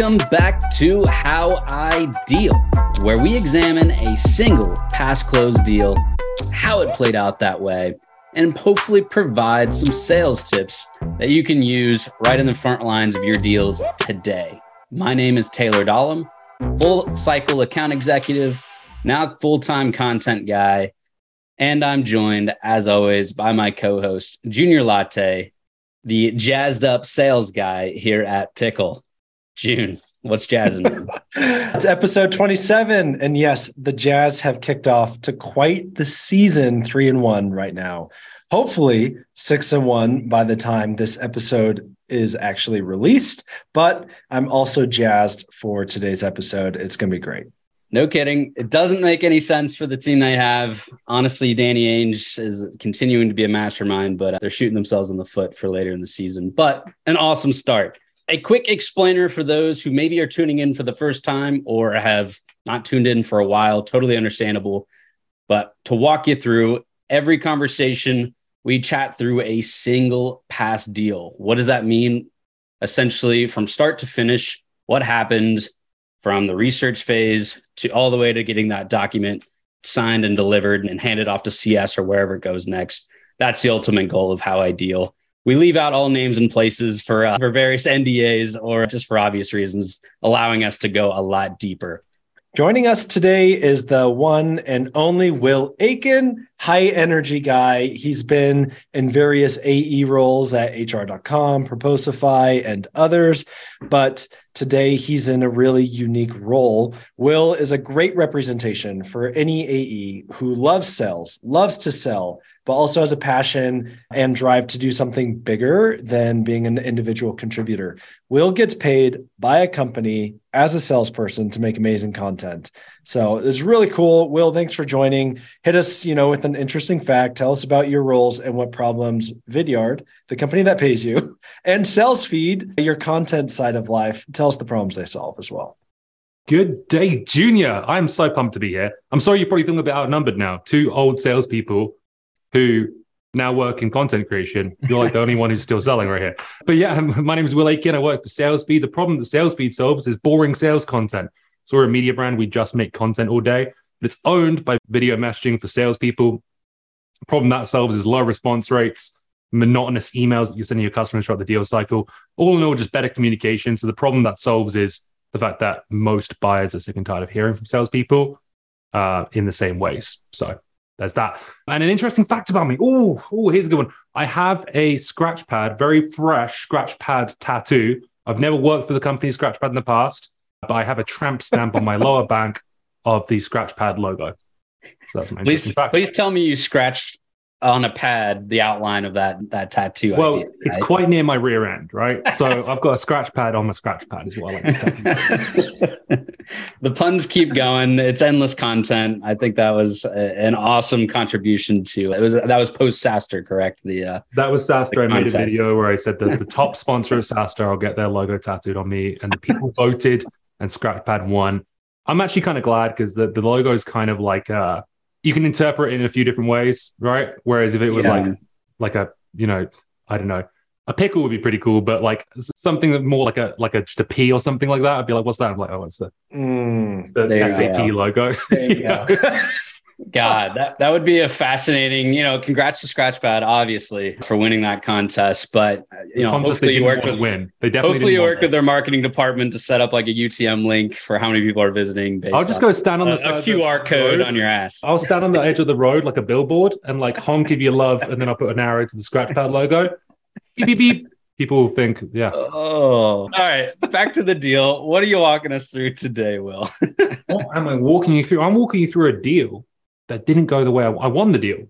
Welcome back to How I Deal, where we examine a single past close deal, how it played out that way, and hopefully provide some sales tips that you can use right in the front lines of your deals today. My name is Taylor Dahlem, full cycle account executive, now full time content guy. And I'm joined, as always, by my co host, Junior Lartey, the jazzed up sales guy here at Pickle. June, what's jazzing? it's episode 27. And yes, the Jazz have kicked off to quite the season, three and one right now. Hopefully, six and one by the time this episode is actually released. But I'm also jazzed for today's episode. It's going to be great. No kidding. It doesn't make any sense for the team they have. Honestly, Danny Ainge is continuing to be a mastermind, but they're shooting themselves in the foot for later in the season. But an awesome start. A quick explainer for those who maybe are tuning in for the first time or have not tuned in for a while, totally understandable. But to walk you through every conversation, we chat through a single pass deal. What does that mean? Essentially, from start to finish, what happened from the research phase to all the way to getting that document signed and delivered and handed off to CS or wherever it goes next. That's the ultimate goal of how I deal. We leave out all names and places for uh, for various NDAs or just for obvious reasons, allowing us to go a lot deeper. Joining us today is the one and only Will Aitken, high energy guy. He's been in various AE roles at HR.com, Proposify, and others, but today he's in a really unique role. Will is a great representation for any AE who loves sales, loves to sell, but also has a passion and drive to do something bigger than being an individual contributor. Will gets paid by a company as a salesperson to make amazing content. So it's really cool. Will, thanks for joining. Hit us, you know, with an interesting fact. Tell us about your roles and what problems Vidyard, the company that pays you, and SalesFeed, your content side of life, tell us the problems they solve as well. Good day, Junior. I'm so pumped to be here. I'm sorry you're probably feeling a bit outnumbered now. Two old salespeople who now work in content creation. You're like the only one who's still selling right here. But yeah, my name is Will Aitken. I work for SalesFeed. The problem that SalesFeed solves is boring sales content. So we're a media brand. We just make content all day. It's owned by video messaging for salespeople. The problem that solves is low response rates, monotonous emails that you're sending your customers throughout the deal cycle. All in all, just better communication. So the problem that solves is the fact that most buyers are sick and tired of hearing from salespeople uh, in the same ways. So there's that. And an interesting fact about me. Oh, oh, here's a good one. I have a Scratchpad, very fresh Scratchpad tattoo. I've never worked for the company Scratchpad in the past, but I have a tramp stamp on my lower back of the Scratchpad logo. So that's my please, fact. Please tell me you scratched on a pad the outline of that that tattoo. Well, idea, right? it's quite near my rear end, right? So I've got a scratch pad on my scratch pad, as well. Like the puns keep going. It's endless content. I think that was a, an awesome contribution to it. Was that was post SaaStr, correct? The uh, that was SaaStr. I made a video where I said that the top sponsor of SaaStr, I'll get their logo tattooed on me, and the people voted, and Scratchpad won. I'm actually kind of glad because the the logo is kind of like uh you can interpret it in a few different ways, right? Whereas if it was yeah. like like a you know I don't know a pickle would be pretty cool, but like something that more like a like a just a P or something like that, I'd be like, what's that? I'm like, oh, it's the, mm, the SAP go. logo. God, that, that would be a fascinating, you know, congrats to Scratchpad, obviously, for winning that contest. But, you know, hopefully you worked with, win. They definitely hopefully you worked with their marketing department to set up like a UTM link for how many people are visiting. I'll just go stand on the a, a QR code on your ass. I'll stand on the edge of the road like a billboard and like honk if you love, and then I'll put an arrow to the Scratchpad logo. beep, beep, beep. People will think, yeah. Oh, all right. Back to the deal. What are you walking us through today, Will? what am I walking you through? I'm walking you through a deal that didn't go the way I, I won the deal,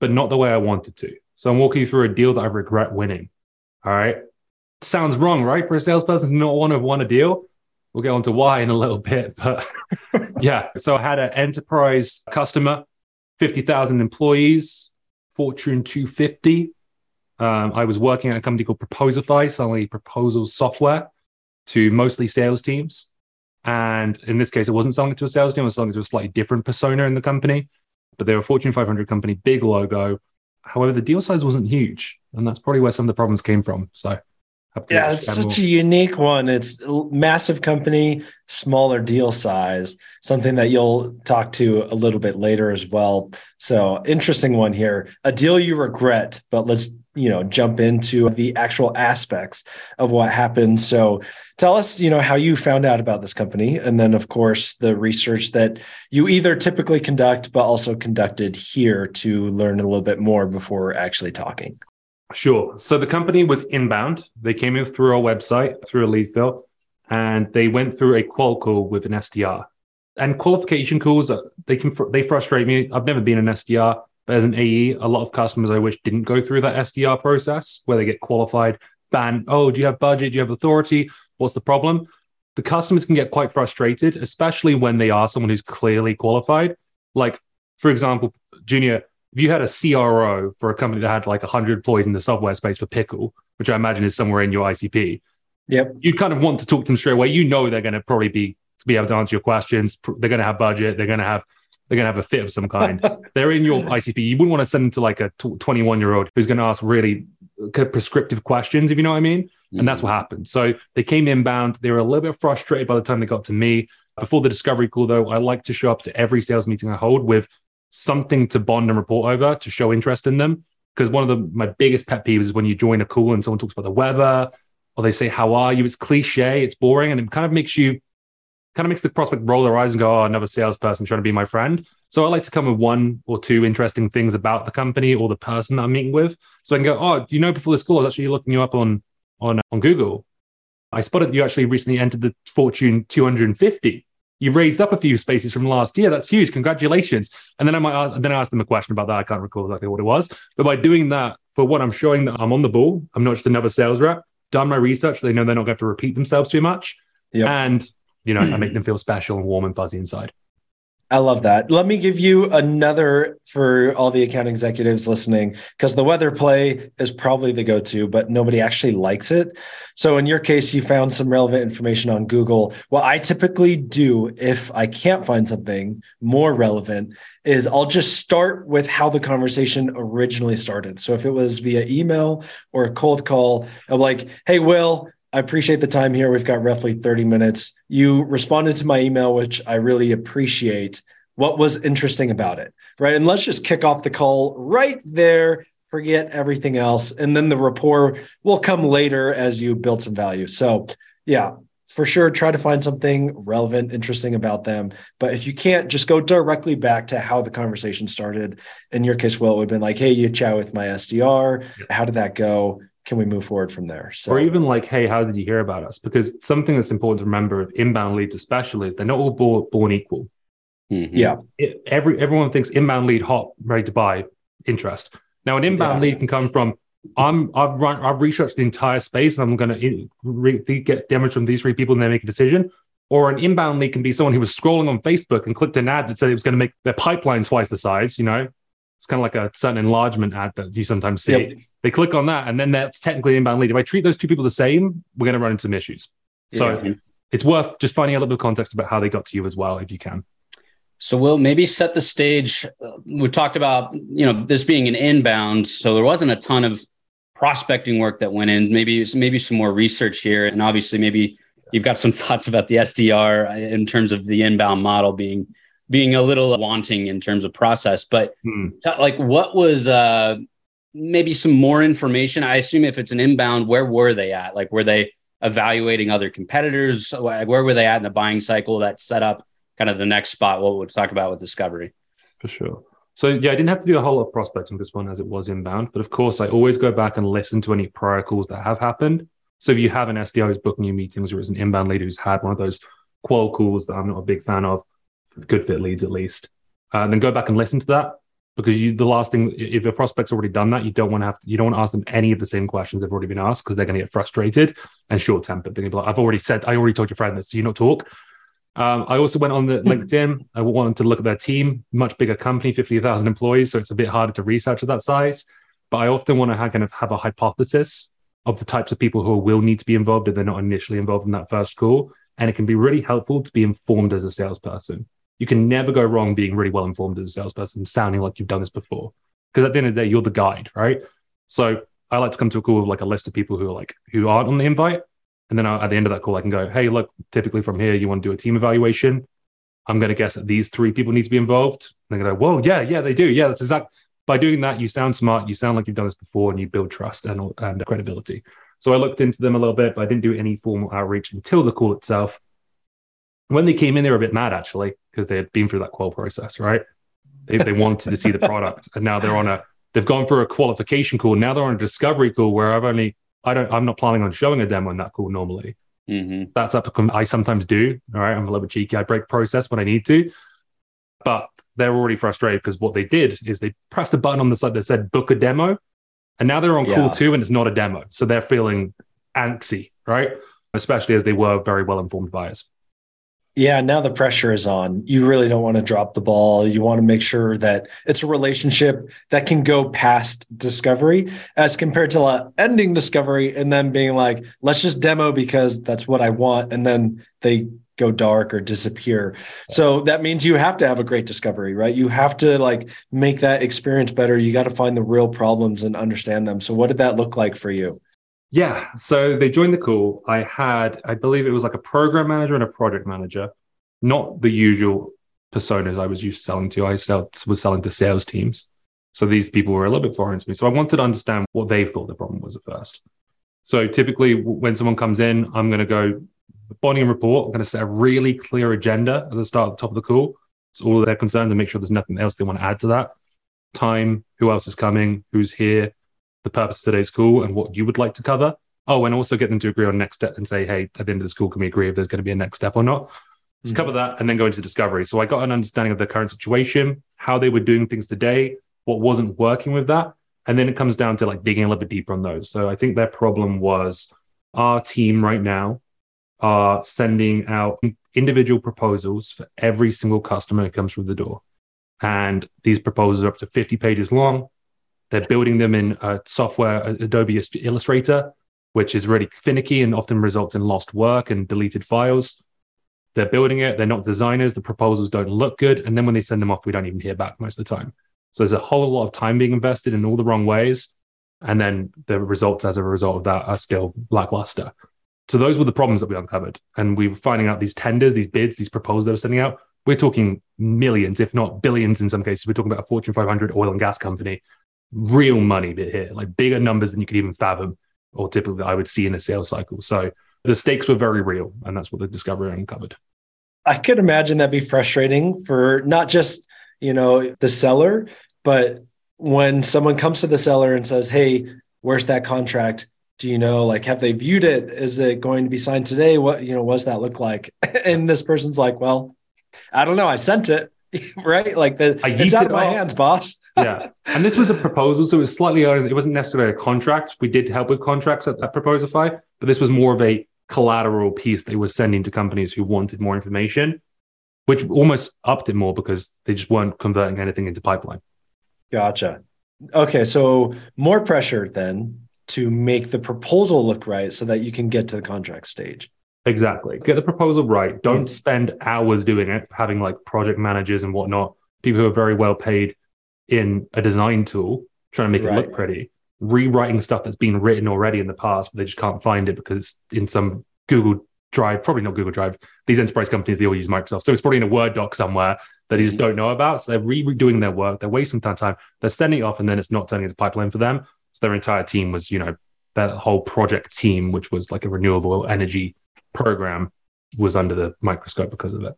but not the way I wanted to. So I'm walking you through a deal that I regret winning. All right. Sounds wrong, right? For a salesperson to not want to won a deal. We'll get on to why in a little bit. But yeah. So I had an enterprise customer, 50,000 employees, Fortune 250. Um, I was working at a company called Proposify, selling proposal software to mostly sales teams. And in this case, it wasn't selling it to a sales team, it was selling it to a slightly different persona in the company. But they were a Fortune 500 company, big logo. However, the deal size wasn't huge. And that's probably where some of the problems came from. So Yeah, it's such a unique one. It's massive company, smaller deal size, something that you'll talk to a little bit later as well. So, interesting one here. A deal you regret, but let's you know jump into the actual aspects of what happened. So tell us you know how you found out about this company and then of course the research that you either typically conduct but also conducted here to learn a little bit more before actually talking. Sure. So the company was inbound. They came in through our website through a lead fill and they went through a qual call with an sdr and qualification calls uh, they can they frustrate me. I've never been an sdr but as an AE, a lot of customers I wish didn't go through that SDR process where they get qualified, BANT, oh, do you have budget? Do you have authority? What's the problem? The customers can get quite frustrated, especially when they are someone who's clearly qualified. Like, for example, Junior, if you had a CRO for a company that had like 100 employees in the software space for Pickle, which I imagine is somewhere in your ICP, yep. you'd kind of want to talk to them straight away. You know they're going to probably be to be able to answer your questions. They're going to have budget. They're going to have they're going to have a fit of some kind. they're in your ICP. You wouldn't want to send them to like a 21 year old who's going to ask really prescriptive questions, if you know what I mean. Mm-hmm. And that's what happened. So they came inbound. They were a little bit frustrated by the time they got to me. Before the discovery call, though, I like to show up to every sales meeting I hold with something to bond and report over to show interest in them. Because one of the my biggest pet peeves is when you join a call and someone talks about the weather or they say, How are you? It's cliche, it's boring, and it kind of makes you kind of makes the prospect roll their eyes and go, oh, another salesperson trying to be my friend. So I like to come with one or two interesting things about the company or the person that I'm meeting with. So I can go, oh, you know, before this call, I was actually looking you up on on uh, on Google. I spotted you actually recently entered the Fortune 250. You've raised up a few spaces from last year. That's huge. Congratulations. And then I might ask, then I asked them a question about that. I can't recall exactly what it was. But by doing that, for what I'm showing that I'm on the ball, I'm not just another sales rep. Done my research. They know they're not going to have to repeat themselves too much. Yep. And you know, I make them feel special and warm and fuzzy inside. I love that. Let me give you another for all the account executives listening, because the weather play is probably the go to, but nobody actually likes it. So, in your case, you found some relevant information on Google. What I typically do if I can't find something more relevant is I'll just start with how the conversation originally started. So, if it was via email or a cold call, I'm like, hey, Will, I appreciate the time here. We've got roughly 30 minutes. You responded to my email, which I really appreciate. What was interesting about it? Right. And let's just kick off the call right there. Forget everything else. And then the rapport will come later as you build some value. So, yeah, for sure, try to find something relevant, interesting about them. But if you can't, just go directly back to how the conversation started. In your case, Will, it would have been like, hey, you chat with my SDR. How did that go? Can we move forward from there? So, or even like, hey, how did you hear about us? Because something that's important to remember of inbound leads, especially, is they're not all born, born equal. Mm-hmm. Yeah, it, every everyone thinks inbound lead hot, ready to buy, interest. Now, an inbound yeah. lead can come from I'm I've run I've researched the entire space and I'm going to re- get demos from these three people and they make a decision. Or an inbound lead can be someone who was scrolling on Facebook and clicked an ad that said it was going to make their pipeline twice the size. You know, it's kind of like a certain enlargement ad that you sometimes see. Yep. They click on that, and then that's technically inbound lead. If I treat those two people the same, we're going to run into some issues. So yeah. it's worth just finding a little bit of context about how they got to you as well, if you can. So we'll maybe set the stage. We talked about you know this being an inbound, so there wasn't a ton of prospecting work that went in. Maybe maybe some more research here, and obviously maybe you've got some thoughts about the SDR in terms of the inbound model being being a little wanting in terms of process. But hmm. t- like, what was uh, maybe some more information? I assume if it's an inbound, where were they at? Like, were they evaluating other competitors? Where were they at in the buying cycle that set up kind of the next spot? What we'll talk about with discovery. For sure. So yeah, I didn't have to do a whole lot of prospecting this one as it was inbound, but of course I always go back and listen to any prior calls that have happened. So if you have an SDR who's booking you meetings or is an inbound leader who's had one of those qual calls that I'm not a big fan of, good fit leads at least. Uh, then go back and listen to that because you the last thing if a prospect's already done that, you don't want to have to, you don't want to ask them any of the same questions they've already been asked because they're going to get frustrated and short tempered. They're going to be like, I've already said, I already told your friend this. Do you not talk? Um, I also went on the hmm. LinkedIn. I wanted to look at their team, much bigger company, 50,000 employees. So it's a bit harder to research at that size. But I often want to have, kind of have a hypothesis of the types of people who will need to be involved if they're not initially involved in that first call. And it can be really helpful to be informed as a salesperson you can never go wrong being really well informed as a salesperson, sounding like you've done this before. Because at the end of the day, you're the guide, right? So I like to come to a call with like a list of people who are like who aren't on the invite. And then I, at the end of that call, I can go, hey, look, typically from here, you want to do a team evaluation. I'm going to guess that these three people need to be involved. And they go, "Well, yeah, yeah, they do. Yeah, that's exact. By doing that, you sound smart. You sound like you've done this before and you build trust and, and credibility. So I looked into them a little bit, but I didn't do any formal outreach until the call itself. When they came in, they were a bit mad actually, because they had been through that qual process, right? They, they wanted to see the product. And now they're on a, they've gone through a qualification call. Now they're on a discovery call where I've only, I don't, I'm not planning on showing a demo in that call normally. Mm-hmm. That's up to, I sometimes do. All right. I'm a little bit cheeky. I break process when I need to. But they're already frustrated because what they did is they pressed a button on the side that said book a demo. And now they're on yeah. call two and it's not a demo. So they're feeling antsy, right? Especially as they were very well informed buyers. Yeah, now the pressure is on. You really don't want to drop the ball. You want to make sure that it's a relationship that can go past discovery as compared to ending discovery and then being like, let's just demo because that's what I want. And then they go dark or disappear. So that means you have to have a great discovery, right? You have to like make that experience better. You got to find the real problems and understand them. So what did that look like for you? Yeah. So they joined the call. I had, I believe it was like a program manager and a project manager, not the usual personas I was used to selling to. I sell, was selling to sales teams. So these people were a little bit foreign to me. So I wanted to understand what they thought the problem was at first. So typically, when someone comes in, I'm going to go body and report. I'm going to set a really clear agenda at the start, at the top of the call. So all of their concerns and make sure there's nothing else they want to add to that. Time, who else is coming, who's here, the purpose of today's call and what you would like to cover. Oh, and also get them to agree on next step and say, hey, at the end of the call, can we agree if there's going to be a next step or not? Just mm-hmm. cover that and then go into discovery. So I got an understanding of the current situation, how they were doing things today, what wasn't working with that. And then it comes down to like digging a little bit deeper on those. So I think their problem was our team right now are sending out individual proposals for every single customer who comes through the door. And these proposals are up to 50 pages long. They're building them in a software, uh, Adobe Illustrator, which is really finicky and often results in lost work and deleted files. They're building it. They're not designers. The proposals don't look good. And then when they send them off, we don't even hear back most of the time. So there's a whole lot of time being invested in all the wrong ways. And then the results as a result of that are still lackluster. So those were the problems that we uncovered. And we were finding out these tenders, these bids, these proposals they were sending out. We're talking millions, if not billions in some cases. We're talking about a Fortune 500 oil and gas company real money bit here, like bigger numbers than you could even fathom, or typically I would see in a sales cycle. So the stakes were very real, and that's what the discovery uncovered. I could imagine that'd be frustrating for not just you know the seller, but when someone comes to the seller and says, "Hey, where's that contract?" Do you know, like, have they viewed it? Is it going to be signed today? What you know, what does that look like? and this person's like, "Well, I don't know. I sent it. right? Like the I it's out of my hands, boss. yeah. And this was a proposal, so it was slightly it wasn't necessarily a contract. We did help with contracts at, at Proposify, but this was more of a collateral piece they were sending to companies who wanted more information, which almost upped it more because they just weren't converting anything into pipeline. Gotcha. Okay, so more pressure then to make the proposal look right so that you can get to the contract stage. Exactly. Get the proposal right. Don't mm. spend hours doing it, having like project managers and whatnot, people who are very well paid in a design tool, trying to make right. it look pretty, rewriting stuff that's been written already in the past, but they just can't find it because it's in some Google Drive, probably not Google Drive. These enterprise companies, they all use Microsoft. So it's probably in a Word doc somewhere that they just mm. don't know about. So they're redoing their work. They're wasting time. They're sending it off and then it's not turning into pipeline for them. So their entire team was, you know, that whole project team, which was like a renewable energy program was under the microscope because of it.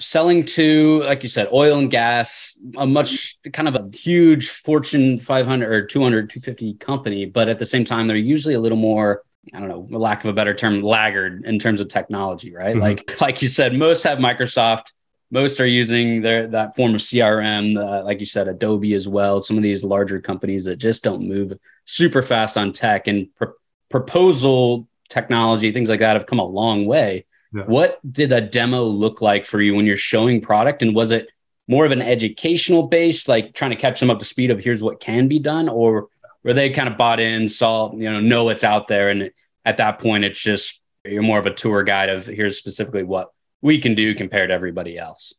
Selling to, like you said, oil and gas, a much kind of a huge Fortune 500 or 200, 250 company, but at the same time, they're usually a little more I don't know, lack of a better term, laggard in terms of technology, right? Mm-hmm. Like, like you said, most have Microsoft. Most are using their that form of CRM, uh, like you said, Adobe as well. Some of these larger companies that just don't move super fast on tech and pr- proposal technology, things like that have come a long way. Yeah. What did a demo look like for you when you're showing product? And was it more of an educational base, like trying to catch them up to speed of here's what can be done, or were they kind of bought in, saw, you know, know it's out there, and at that point it's just you're more of a tour guide of here's specifically what we can do compared to everybody else.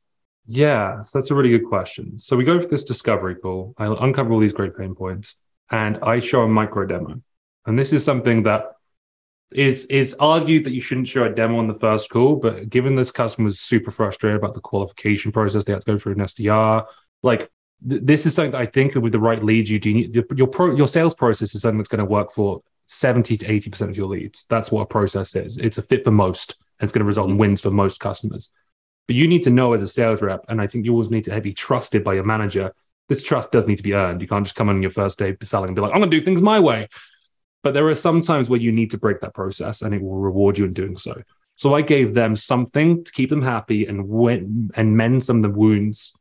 Yeah, so that's a really good question. So we go for this discovery call. I uncover all these great pain points. and I show a micro demo. And this is something that is is argued that you shouldn't show a demo on the first call, but given this customer was super frustrated about the qualification process, they had to go through an SDR. Like th- this is something that I think with the right leads, you do need your your, pro, your sales process is something that's going to work for 70 to 80 percent of your leads. That's what a process is. It's a fit for most, and it's going to result in wins for most customers. But you need to know as a sales rep, and I think you always need to be trusted by your manager. This trust does need to be earned. You can't just come on your first day selling and be like, I'm going to do things my way. But there are some times where you need to break that process and it will reward you in doing so. So I gave them something to keep them happy and win, and mend some of the wounds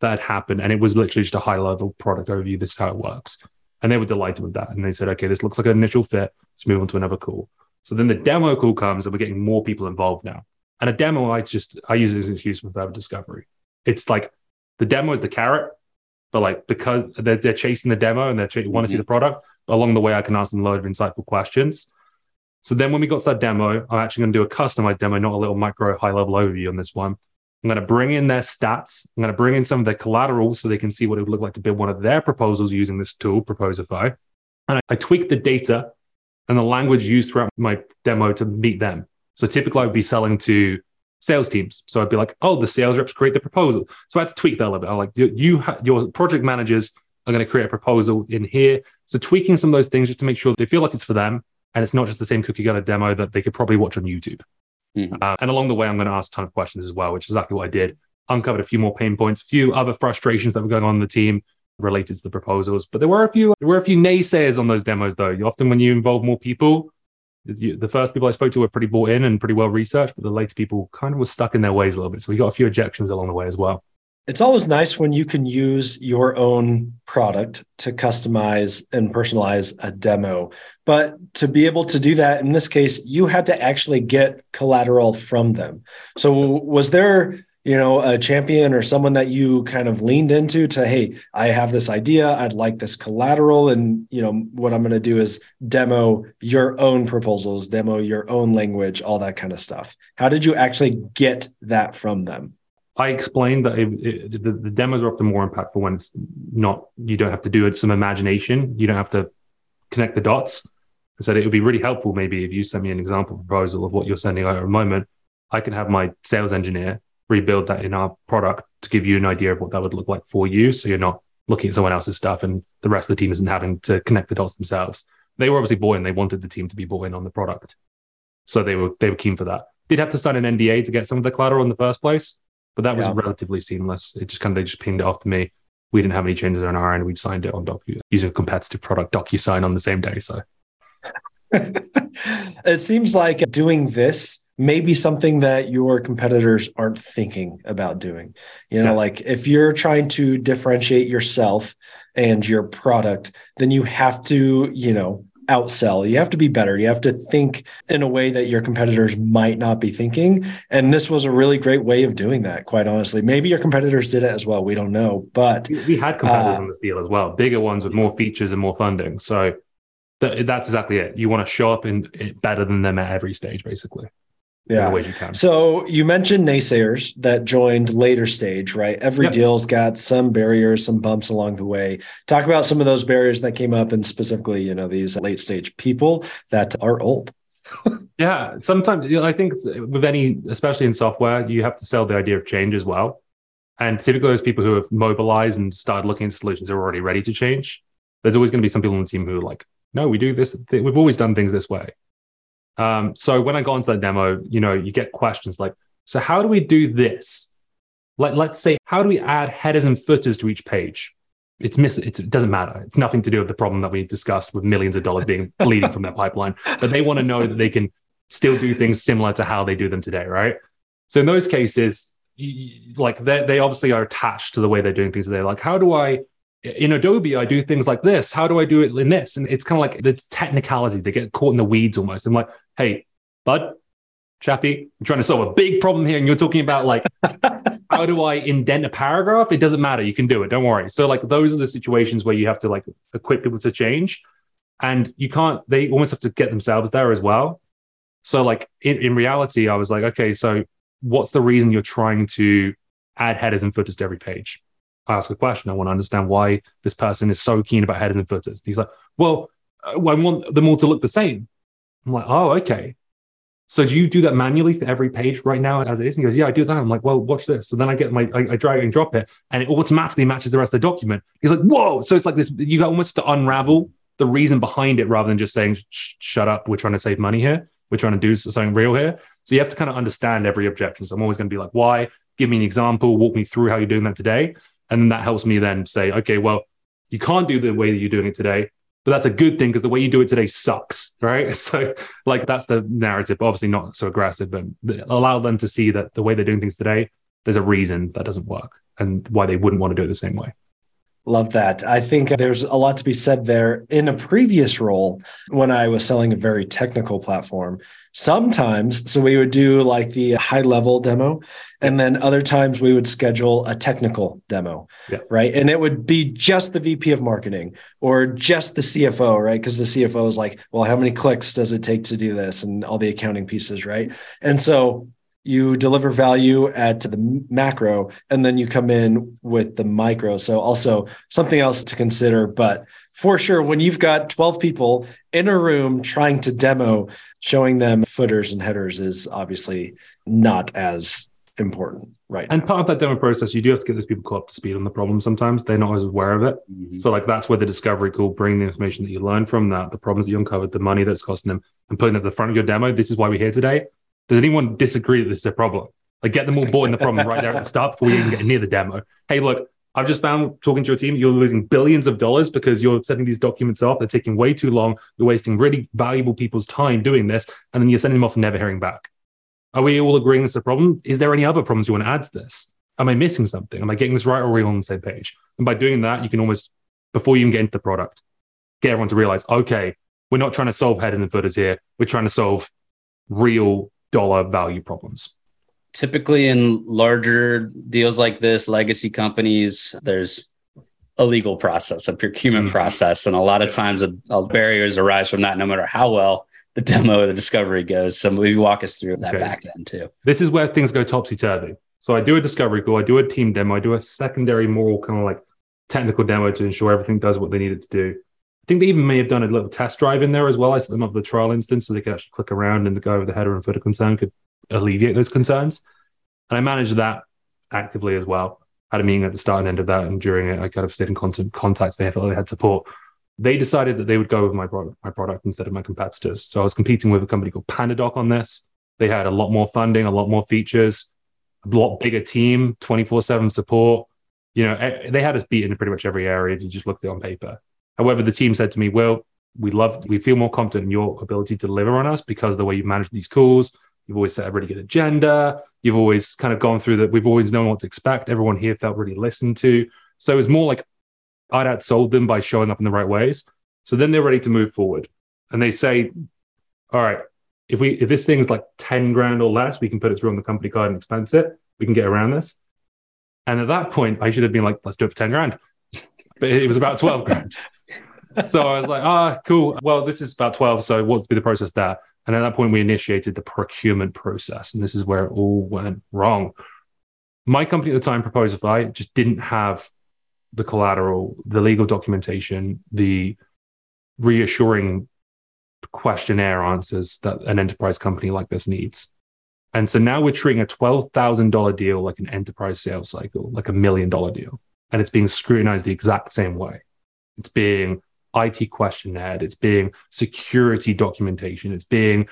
that had happened. And it was literally just a high level product overview. This is how it works. And they were delighted with that. And they said, okay, this looks like an initial fit. Let's move on to another call. So then the demo call comes and we're getting more people involved now. And a demo, I just, I use it as an excuse for further discovery. It's like the demo is the carrot, but like because they're, they're chasing the demo and they ch- want to mm-hmm. see the product, along the way, I can ask them a load of insightful questions. So then when we got to that demo, I'm actually going to do a customized demo, not a little micro high level overview on this one. I'm going to bring in their stats. I'm going to bring in some of their collateral so they can see what it would look like to build one of their proposals using this tool, Proposify. And I, I tweak the data and the language used throughout my demo to meet them. So typically, I would be selling to sales teams. So I'd be like, oh, the sales reps create the proposal. So I had to tweak that a little bit. I'm like, you, ha- your project managers are going to create a proposal in here. So tweaking some of those things just to make sure they feel like it's for them and it's not just the same cookie cutter demo that they could probably watch on YouTube. Mm-hmm. Uh, and along the way, I'm going to ask a ton of questions as well, which is exactly what I did. Uncovered a few more pain points, a few other frustrations that were going on in the team related to the proposals. But there were a few there were a few naysayers on those demos, though. You, often when you involve more people, you, the first people I spoke to were pretty bought in and pretty well researched, but the later people kind of were stuck in their ways a little bit. So we got a few ejections along the way as well it's always nice when you can use your own product to customize and personalize a demo. But to be able to do that, in this case, you had to actually get collateral from them. So, was there, you know, a champion or someone that you kind of leaned into to, hey, I have this idea, I'd like this collateral, and you know, what I'm going to do is demo your own proposals, demo your own language, all that kind of stuff. How did you actually get that from them? I explained that it, it, the, the, demos are often more impactful when it's not, you don't have to do some imagination. You don't have to connect the dots. I said it would be really helpful maybe if you sent me an example proposal of what you're sending out at a moment. I can have my sales engineer rebuild that in our product to give you an idea of what that would look like for you. So you're not looking at someone else's stuff and the rest of the team isn't having to connect the dots themselves. They were obviously bought in. They wanted the team to be bought in on the product. So they were they were keen for that. Did have to sign an NDA to get some of the collateral in the first place but that was yeah. relatively seamless. It just kind of they just pinged it off to me. We didn't have any changes on our end. We signed it on Docu using a competitive product DocuSign on the same day. So it seems like doing this may be something that your competitors aren't thinking about doing. You know, yeah. like if you're trying to differentiate yourself and your product, then you have to, you know, outsell. You have to be better. You have to think in a way that your competitors might not be thinking. And this was a really great way of doing that, quite honestly. Maybe your competitors did it as well. We don't know. But we had competitors uh, on this deal as well, bigger ones with more features and more funding. So th- that's exactly it. You want to show up in better than them at every stage, basically yeah. You so you mentioned naysayers that joined later stage, right? Every yep. deal's got some barriers, some bumps along the way. Talk about some of those barriers that came up, and specifically, you know, these late stage people that are old. yeah, sometimes you know, I think with any, especially in software, you have to sell the idea of change as well. And typically, those people who have mobilized and started looking at solutions are already ready to change. There's always going to be some people on the team who are like, "No, we do this. We've always done things this way." Um, so when I got into that demo, you know, you get questions like, so how do we do this? Like, let's say, how do we add headers and footers to each page? It's miss. It's, it doesn't matter. It's nothing to do with the problem that we discussed with millions of dollars being bleeding from their pipeline. But they want to know that they can still do things similar to how they do them today, right? So in those cases, like they they obviously are attached to the way they're doing things today. Like, how do I in Adobe, I do things like this. How do I do it in this? And it's kind of like the technicalities. They get caught in the weeds almost. I'm like, hey, bud, chappy, I'm trying to solve a big problem here. And you're talking about like, how do I indent a paragraph? It doesn't matter. You can do it. Don't worry. So like those are the situations where you have to like equip people to change. And you can't, they almost have to get themselves there as well. So like in, in reality, I was like, okay, so what's the reason you're trying to add headers and footers to every page? I ask a question. I want to understand why this person is so keen about headers and footers. He's like, well, uh, I want them all to look the same. I'm like, oh, okay. So do you do that manually for every page right now as it is? And he goes, yeah, I do that. I'm like, well, watch this. So then I get my, I, I drag and drop it and it automatically matches the rest of the document. He's like, whoa. So it's like this, you almost have to unravel the reason behind it rather than just saying, shut up. We're trying to save money here. We're trying to do something real here. So you have to kind of understand every objection. So I'm always going to be like, why? Give me an example. Walk me through how you're doing that today. And then that helps me then say, okay, well, you can't do the way that you're doing it today but that's a good thing because the way you do it today sucks, right? So, like, that's the narrative. Obviously, not so aggressive, but allow them to see that the way they're doing things today, there's a reason that doesn't work and why they wouldn't want to do it the same way. Love that. I think there's a lot to be said there. In a previous role, when I was selling a very technical platform, sometimes, so we would do like the high level demo, and then other times we would schedule a technical demo, yeah. right? And it would be just the VP of marketing or just the CFO, right? Because the CFO is like, well, how many clicks does it take to do this and all the accounting pieces, right? And so you deliver value at the macro and then you come in with the micro so also something else to consider but for sure when you've got 12 people in a room trying to demo showing them footers and headers is obviously not as important right and now. part of that demo process you do have to get those people caught up to speed on the problem sometimes they're not always aware of it mm-hmm. so like that's where the discovery call bring the information that you learn from that the problems that you uncovered the money that's costing them and putting it at the front of your demo this is why we're here today does anyone disagree that this is a problem? Like, get them all bought in the problem right there at the start before we even get near the demo. Hey, look, I've just found talking to your team, you're losing billions of dollars because you're sending these documents off. They're taking way too long. You're wasting really valuable people's time doing this, and then you're sending them off and never hearing back. Are we all agreeing this is a problem? Is there any other problems you want to add to this? Am I missing something? Am I getting this right or are we on the same page? And by doing that, you can almost, before you even get into the product, get everyone to realize, okay, we're not trying to solve headers and footers here. We're trying to solve real dollar value problems. Typically, in larger deals like this, legacy companies, there's a legal process, a procurement mm-hmm. process, and a lot of times a, a barriers arise from that. No matter how well the demo or the discovery goes, so maybe walk us through that okay. back then too. This is where things go topsy turvy. So I do a discovery call, I do a team demo, I do a secondary, more kind of like technical demo to ensure everything does what they need it to do. I think they even may have done a little test drive in there as well. I set them up the trial instance so they could actually click around and the guy with the header and footer concern could alleviate those concerns. And I managed that actively as well. Had a meeting at the start and end of that, and during it, I kind of stayed in contacts. They felt they had support. They decided that they would go with my product, my product instead of my competitors. So I was competing with a company called PandaDoc on this. They had a lot more funding, a lot more features, a lot bigger team, 24 7 support. You know, they had us beat in pretty much every area if you just looked at it on paper. However, the team said to me, "Well, we love, we feel more confident in your ability to deliver on us because of the way you've managed these calls. You've always set a really good agenda. You've always kind of gone through that. We've always known what to expect. Everyone here felt really listened to. So it was more like I'd outsold them by showing up in the right ways. So then they're ready to move forward, and they say, "All right, if we if this thing's like ten grand or less, we can put it through on the company card and expense it. We can get around this." And at that point, I should have been like, "Let's do it for ten grand." But it was about 12 grand. so I was like, ah, cool. Well, this is about 12. So what would be the process there? And at that point, we initiated the procurement process. And this is where it all went wrong. My company at the time, Proposify, just didn't have the collateral, the legal documentation, the reassuring questionnaire answers that an enterprise company like this needs. And so now we're treating a $12,000 deal like an enterprise sales cycle, like a million dollar deal and it's being scrutinized the exact same way. It's being IT questionnaire, it's being security documentation, it's being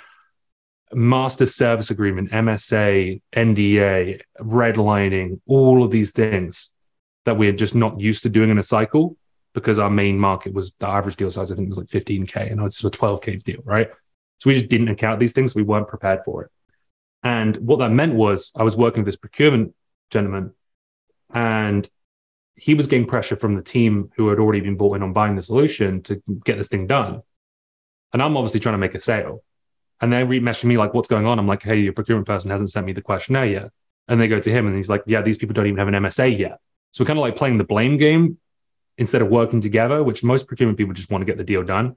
master service agreement, MSA, NDA, redlining, all of these things that we're just not used to doing in a cycle because our main market was the average deal size, I think was like 15K and it's a 12K deal, right? So we just didn't account these things. We weren't prepared for it. And what that meant was I was working with this procurement gentleman and he was getting pressure from the team who had already been bought in on buying the solution to get this thing done. And I'm obviously trying to make a sale. And they're messaging me like, what's going on? I'm like, hey, your procurement person hasn't sent me the questionnaire yet. And they go to him and he's like, yeah, these people don't even have an MSA yet. So we're kind of like playing the blame game instead of working together, which most procurement people just want to get the deal done.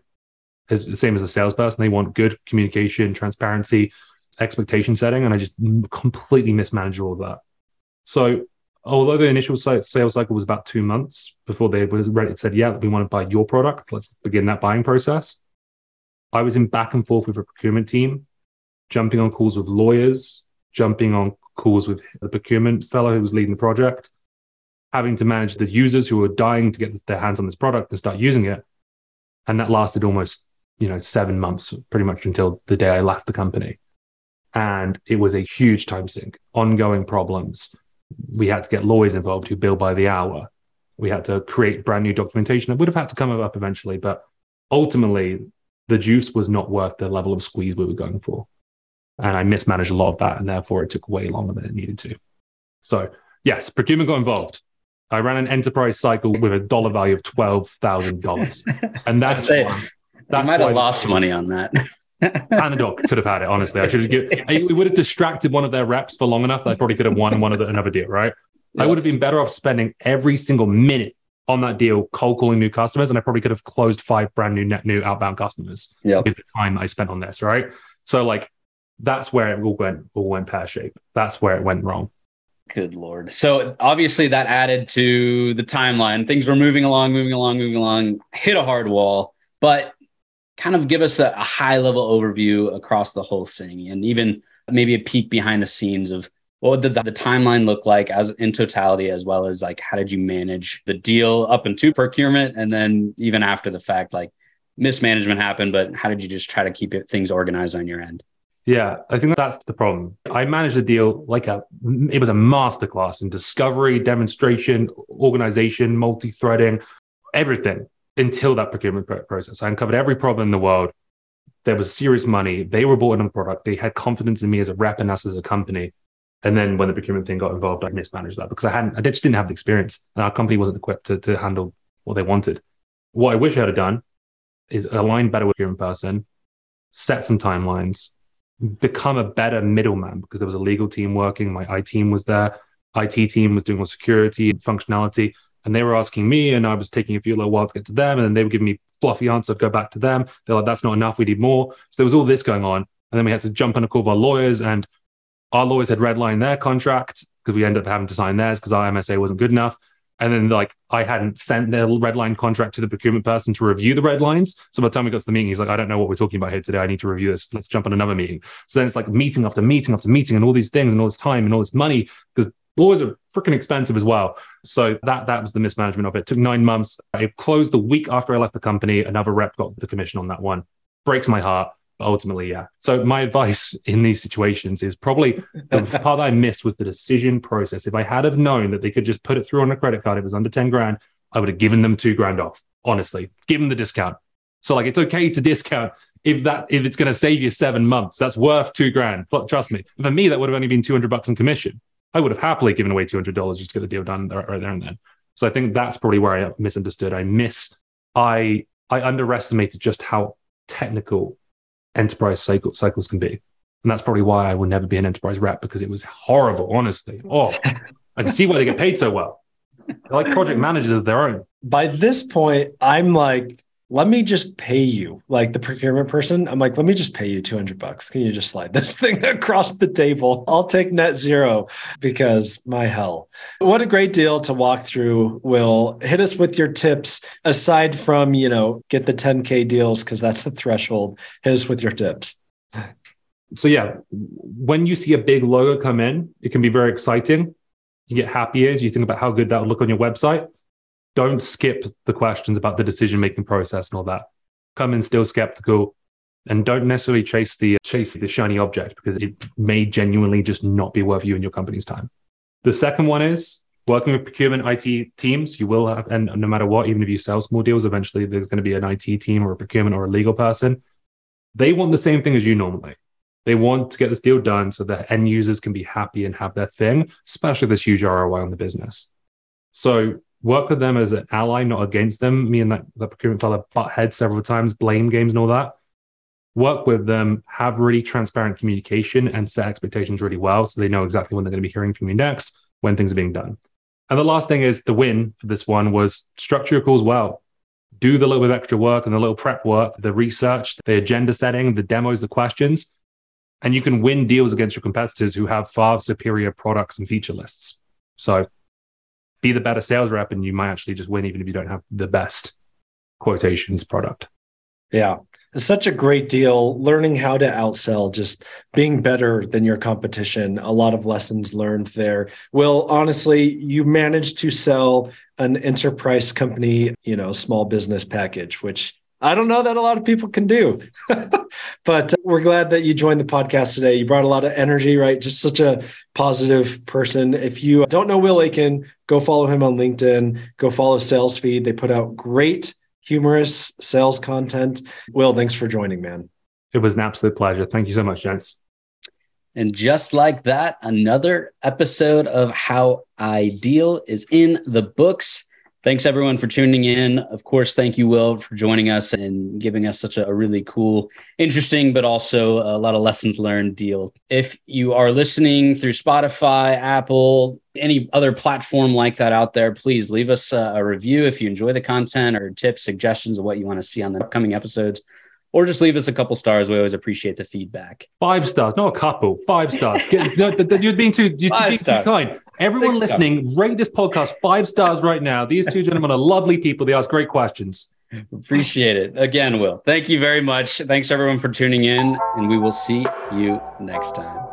As the same as a salesperson, they want good communication, transparency, expectation setting. And I just completely mismanaged all of that. So although the initial sales cycle was about two months before they was ready, said, "Yeah, we want to buy your product. Let's begin that buying process." I was in back and forth with a procurement team, jumping on calls with lawyers, jumping on calls with the procurement fellow who was leading the project, having to manage the users who were dying to get their hands on this product and start using it, and that lasted almost you know seven months, pretty much until the day I left the company, and it was a huge time sink, ongoing problems we had to get lawyers involved who bill by the hour. We had to create brand new documentation that would have had to come up eventually, but ultimately the juice was not worth the level of squeeze we were going for. And I mismanaged a lot of that, and therefore it took way longer than it needed to. So, yes, procurement got involved. I ran an enterprise cycle with a dollar value of twelve thousand dollars, and that's why, that's might have lost money on that. PandaDoc could have had it. Honestly, I should have given. We would have distracted one of their reps for long enough. That I probably could have won one of the, another deal. Right? I would have been better off spending every single minute on that deal, cold calling new customers, and I probably could have closed five brand new net new outbound customers yep. with the time I spent on this. Right? So like that's where it all went all went pear shaped. That's where it went wrong. Good lord. So obviously that added to the timeline. Things were moving along, moving along, moving along. Hit a hard wall, but kind of give us a, a high level overview across the whole thing and even maybe a peek behind the scenes of what did the, the, timeline look like as in totality as well as like how did you manage the deal up into procurement and then even after the fact like mismanagement happened but how did you just try to keep it, things organized on your end? Yeah i think that's the problem. I managed the deal like a it was a masterclass in discovery demonstration organization multi-threading everything until that procurement process. I uncovered every problem in the world. There was serious money. They were bought in on the product. They had confidence in me as a rep and us as a company. And then when the procurement thing got involved, I mismanaged that because I hadn't, I just didn't have the experience. And our company wasn't equipped to, to handle what they wanted. What I wish I had done is align better with your procurement person, set some timelines, become a better middleman because there was a legal team working. My IT team was there. IT team was doing all security and functionality and they were asking me, and I was taking a few little while to get to them, and then they were giving me fluffy answer, go back to them. They're like, "That's not enough. We need more." So there was all this going on, and then we had to jump on a call with our lawyers, and our lawyers had redlined their contract because we ended up having to sign theirs because our MSA wasn't good enough. And then like I hadn't sent the red line contract to the procurement person to review the red lines. So by the time we got to the meeting, he's like, I don't know what we're talking about here today. I need to review this. Let's jump on another meeting. So then it's like meeting after meeting after meeting and all these things and all this time and all this money because lawyers are freaking expensive as well. So that that was the mismanagement of it. it. Took nine months. It closed the week after I left the company. Another rep got the commission on that one. Breaks my heart. But ultimately, yeah. So my advice in these situations is probably the part that I missed was the decision process. If I had have known that they could just put it through on a credit card, it was under 10 grand, I would have given them two grand off. Honestly, give them the discount. So like it's okay to discount if that if it's going to save you seven months, that's worth two grand. But trust me, for me, that would have only been 200 bucks in commission. I would have happily given away $200 just to get the deal done right, there and then. So I think that's probably where I misunderstood. I miss, I, I underestimated just how technical enterprise cycle, cycles can be. And that's probably why I would never be an enterprise rep because it was horrible, honestly. Oh, I can see why they get paid so well. They're like project managers of their own. By this point, I'm like let me just pay you like the procurement person i'm like let me just pay you 200 bucks. Can you just slide this thing across the table? I'll take net zero because my hell. What a great deal to walk through will. Hit us with your tips aside from you know get the 10k deals because that's the threshold. Hit us with your tips. So yeah when you see a big logo come in it can be very exciting. You get happy ears. You think about how good that would look on your website don't skip the questions about the decision making process and all that. Come in still skeptical and don't necessarily chase the chase the shiny object because it may genuinely just not be worth you and your company's time. The second one is working with procurement IT teams. You will have, and no matter what, even if you sell small deals, eventually there's going to be an IT team or a procurement or a legal person. They want the same thing as you normally. They want to get this deal done so that end users can be happy and have their thing, especially this huge ROI on the business. So work with them as an ally, not against them. Me and that, that procurement fellow butt heads several times, blame games and all that. Work with them, have really transparent communication and set expectations really well so they know exactly when they're going to be hearing from you next when things are being done. And the last thing is the win for this one was structure your calls well. Do the little bit of extra work and the little prep work, the research, the agenda setting, the demos, the questions, and you can win deals against your competitors who have far superior products and feature lists. So be the better sales rep and you might actually just win even if you don't have the best quotations product. Yeah. It's such a great deal. Learning how to outsell, just being better than your competition. A lot of lessons learned there. Will, honestly, you managed to sell an enterprise company, you know, small business package, which I don't know that a lot of people can do. but uh, we're glad that you joined the podcast today. You brought a lot of energy, right? Just such a positive person. If you uh, don't know Will Aitken, go follow him on LinkedIn, go follow Sales Feed. They put out great, humorous sales content. Will, thanks for joining, man. It was an absolute pleasure. Thank you so much, gents. And just like that, another episode of How I Deal is in the books. Thanks everyone for tuning in. Of course, thank you, Will, for joining us and giving us such a, really cool, interesting, but also a lot of lessons learned deal. If you are listening through Spotify, Apple, any other platform like that out there, please leave us a, review if you enjoy the content or tips, suggestions of what you want to see on the upcoming episodes or just leave us a couple stars. We always appreciate the feedback. Five stars, not a couple. Five stars. Get, no, you're being too, you're being too kind. Everyone Six listening, stars. rate this podcast five stars right now. These two gentlemen are lovely people. They ask great questions. Appreciate it. Again, Will, thank you very much. Thanks everyone for tuning in, and we will see you next time.